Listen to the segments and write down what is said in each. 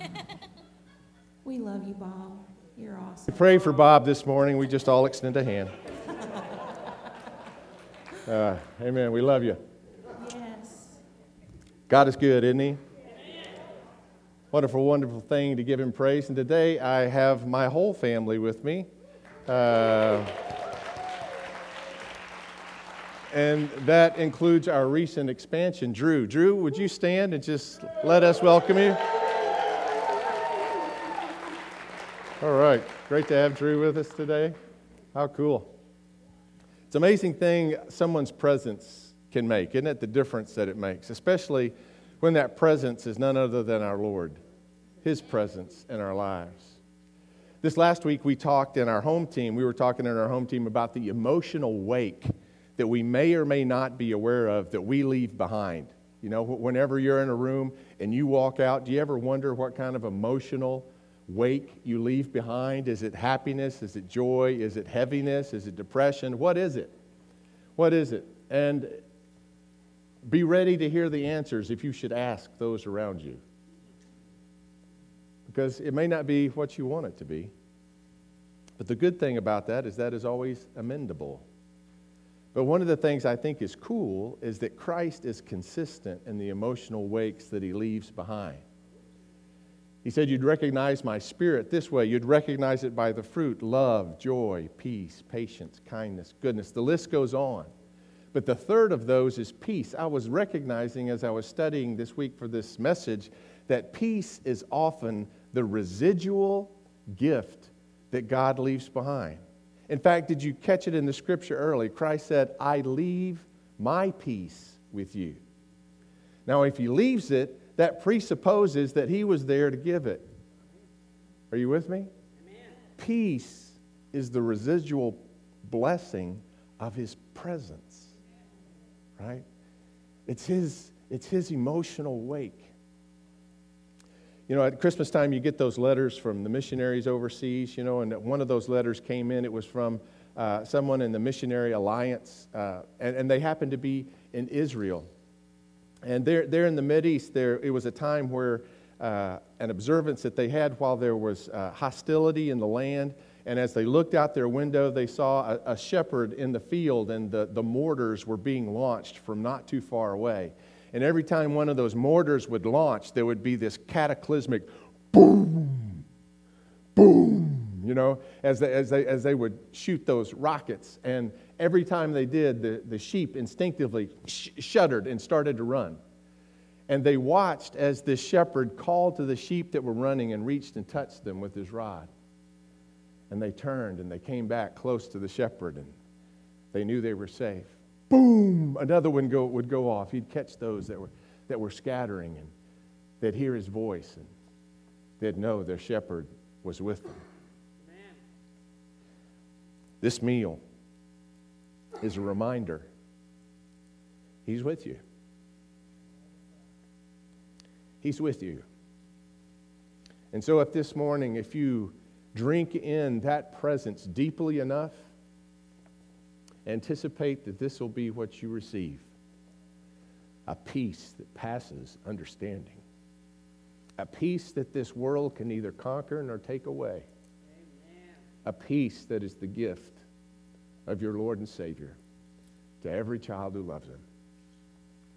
We love you, Bob. You're awesome. Pray for Bob this morning. We just all extend a hand. Uh, amen. We love you. Yes. God is good, isn't He? Wonderful, wonderful thing to give Him praise. And today I have my whole family with me. Uh, and that includes our recent expansion. Drew, Drew, would you stand and just let us welcome you? All right, great to have Drew with us today. How cool. It's an amazing thing someone's presence can make, isn't it? The difference that it makes, especially when that presence is none other than our Lord, His presence in our lives. This last week, we talked in our home team, we were talking in our home team about the emotional wake that we may or may not be aware of that we leave behind. You know, whenever you're in a room and you walk out, do you ever wonder what kind of emotional wake you leave behind? Is it happiness? Is it joy? Is it heaviness? Is it depression? What is it? What is it? And be ready to hear the answers if you should ask those around you. Because it may not be what you want it to be. But the good thing about that is that is always amendable. But one of the things I think is cool is that Christ is consistent in the emotional wakes that he leaves behind. He said, You'd recognize my spirit this way. You'd recognize it by the fruit love, joy, peace, patience, kindness, goodness. The list goes on. But the third of those is peace. I was recognizing as I was studying this week for this message that peace is often the residual gift that God leaves behind. In fact, did you catch it in the scripture early? Christ said, I leave my peace with you. Now, if he leaves it, that presupposes that he was there to give it. Are you with me? Amen. Peace is the residual blessing of his presence. Right? It's his, it's his emotional wake. You know, at Christmas time, you get those letters from the missionaries overseas, you know, and one of those letters came in. It was from uh, someone in the Missionary Alliance, uh, and, and they happened to be in Israel. And there, there in the East, there, it was a time where uh, an observance that they had while there was uh, hostility in the land. And as they looked out their window, they saw a, a, shepherd in the field, and the, the mortars were being launched from not too far away. And every time one of those mortars would launch, there would be this cataclysmic boom, boom, you know, as they, as they, as they would shoot those rockets. And every time they did, the, the sheep instinctively sh- shuddered and started to run. And they watched as this shepherd called to the sheep that were running and reached and touched them with his rod. And they turned and they came back close to the shepherd and they knew they were safe. Boom! Another one go, would go off. He'd catch those that were, that were scattering and they'd hear his voice and they'd know their shepherd was with them. This meal is a reminder He's with you. He's with you. And so, if this morning, if you drink in that presence deeply enough, anticipate that this will be what you receive a peace that passes understanding, a peace that this world can neither conquer nor take away. A peace that is the gift of your Lord and Savior to every child who loves him.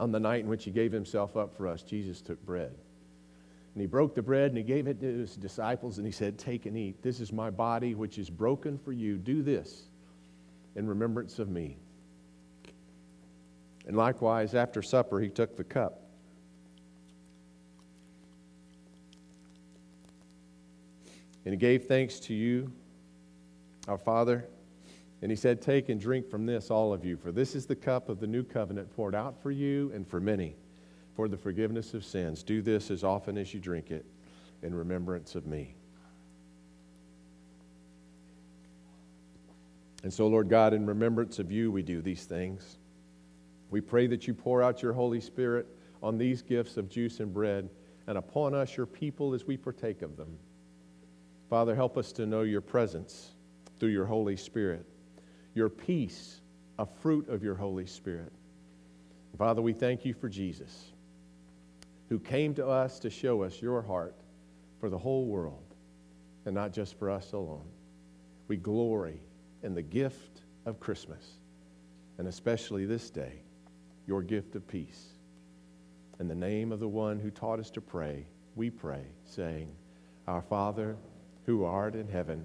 On the night in which he gave himself up for us, Jesus took bread. And he broke the bread and he gave it to his disciples and he said, Take and eat. This is my body which is broken for you. Do this in remembrance of me. And likewise, after supper, he took the cup. And he gave thanks to you, our Father and he said, Take and drink from this, all of you, for this is the cup of the new covenant poured out for you and for many for the forgiveness of sins. Do this as often as you drink it in remembrance of me. And so, Lord God, in remembrance of you, we do these things. We pray that you pour out your Holy Spirit on these gifts of juice and bread and upon us, your people, as we partake of them. Father, help us to know your presence through your Holy Spirit your peace, a fruit of your Holy Spirit. Father, we thank you for Jesus, who came to us to show us your heart for the whole world and not just for us alone. We glory in the gift of Christmas, and especially this day, your gift of peace. In the name of the one who taught us to pray, we pray, saying, Our Father, who art in heaven,